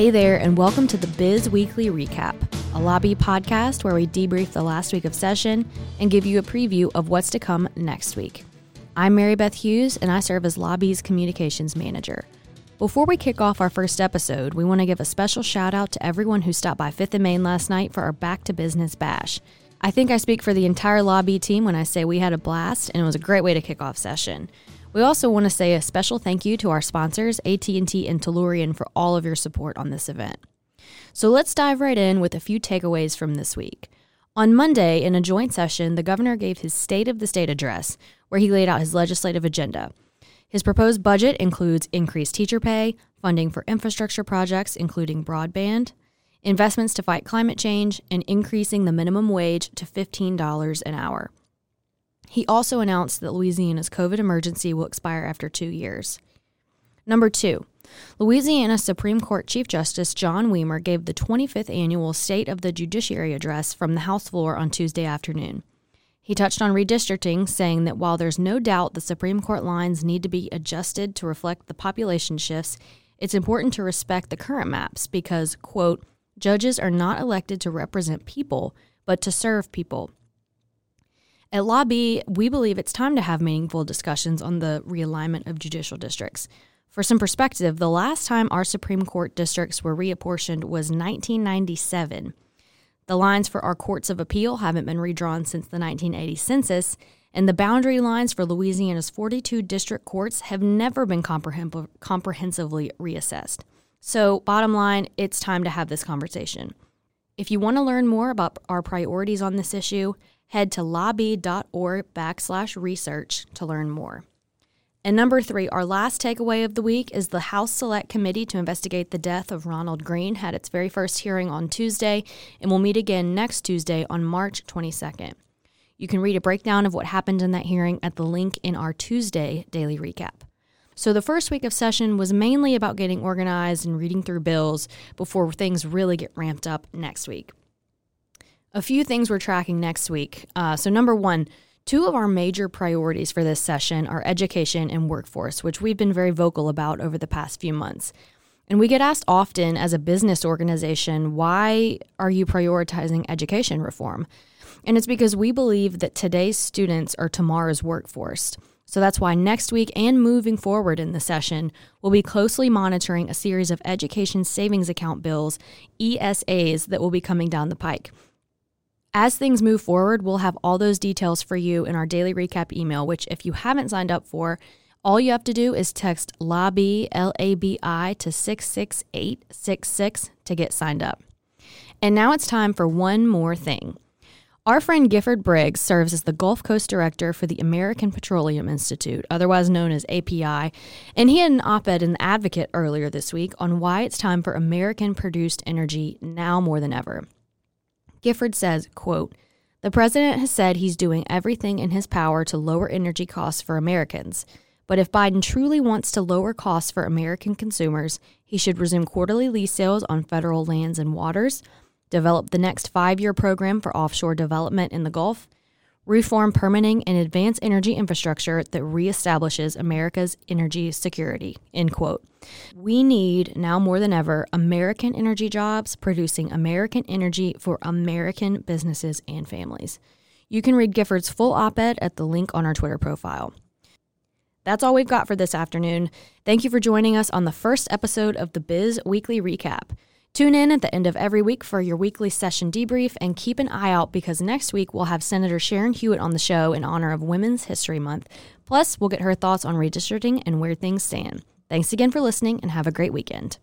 Hey there, and welcome to the Biz Weekly Recap, a LABI podcast where we debrief the last week of session and give you a preview of what's to come next week. I'm Mary Beth Hughes, and I serve as LABI's Communications Manager. Before we kick off our first episode, we want to give a special shout out to everyone who stopped by Fifth and Main last night for our Back to Business Bash. I think I speak for the entire LABI team when I say we had a blast, and it was a great way to kick off session. We also want to say a special thank you to our sponsors, AT&T and Tellurian, for all of your support on this event. So let's dive right in with a few takeaways from this week. On Monday, in a joint session, the governor gave his State of the State address, where he laid out his legislative agenda. His proposed budget includes increased teacher pay, funding for infrastructure projects, including broadband, investments to fight climate change, and increasing the minimum wage to $15 an hour. He also announced that Louisiana's COVID emergency will expire after two years. Number two, Louisiana Supreme Court Chief Justice John Weimer gave the 25th annual State of the Judiciary address from the House floor on Tuesday afternoon. He touched on redistricting, saying that while there's no doubt the Supreme Court lines need to be adjusted to reflect the population shifts, it's important to respect the current maps because, quote, judges are not elected to represent people, but to serve people. At LABI, we believe it's time to have meaningful discussions on the realignment of judicial districts. For some perspective, the last time our Supreme Court districts were reapportioned was 1997. The lines for our courts of appeal haven't been redrawn since the 1980 census, and the boundary lines for Louisiana's 42 district courts have never been comprehensively reassessed. So, bottom line, it's time to have this conversation. If you want to learn more about our priorities on this issue, head to labi.org backslash research to learn more. And number three, our last takeaway of the week is the House Select Committee to investigate the death of Ronald Greene had its very first hearing on Tuesday and will meet again next Tuesday on March 22nd. You can read a breakdown of what happened in that hearing at the link in our Tuesday daily recap. So, the first week of session was mainly about getting organized and reading through bills before things really get ramped up next week. A few things we're tracking next week. Uh, so, number one, two of our major priorities for this session are education and workforce, which we've been very vocal about over the past few months. And we get asked often as a business organization, why are you prioritizing education reform? And it's because we believe that today's students are tomorrow's workforce. So that's why next week and moving forward in the session, we'll be closely monitoring a series of education savings account bills, ESAs, that will be coming down the pike. As things move forward, we'll have all those details for you in our daily recap email, which, if you haven't signed up for, all you have to do is text LABI, L A B I, to 66866 to get signed up. And now it's time for one more thing. Our friend Gifford Briggs serves as the Gulf Coast Director for the American Petroleum Institute, otherwise known as API, and he had an op ed in The Advocate earlier this week on why it's time for American produced energy now more than ever. Gifford says, quote, the president has said he's doing everything in his power to lower energy costs for Americans. But if Biden truly wants to lower costs for American consumers, he should resume quarterly lease sales on federal lands and waters, develop the next five year program for offshore development in the Gulf, reform permitting and advance energy infrastructure that reestablishes America's energy security. End quote. We need now more than ever American energy jobs producing American energy for American businesses and families. You can read Gifford's full op ed at the link on our Twitter profile. That's all we've got for this afternoon. Thank you for joining us on the first episode of the Biz Weekly Recap. Tune in at the end of every week for your weekly session debrief and keep an eye out because next week we'll have Senator Sharon Hewitt on the show in honor of Women's History Month. Plus, we'll get her thoughts on redistricting and where things stand. Thanks again for listening and have a great weekend.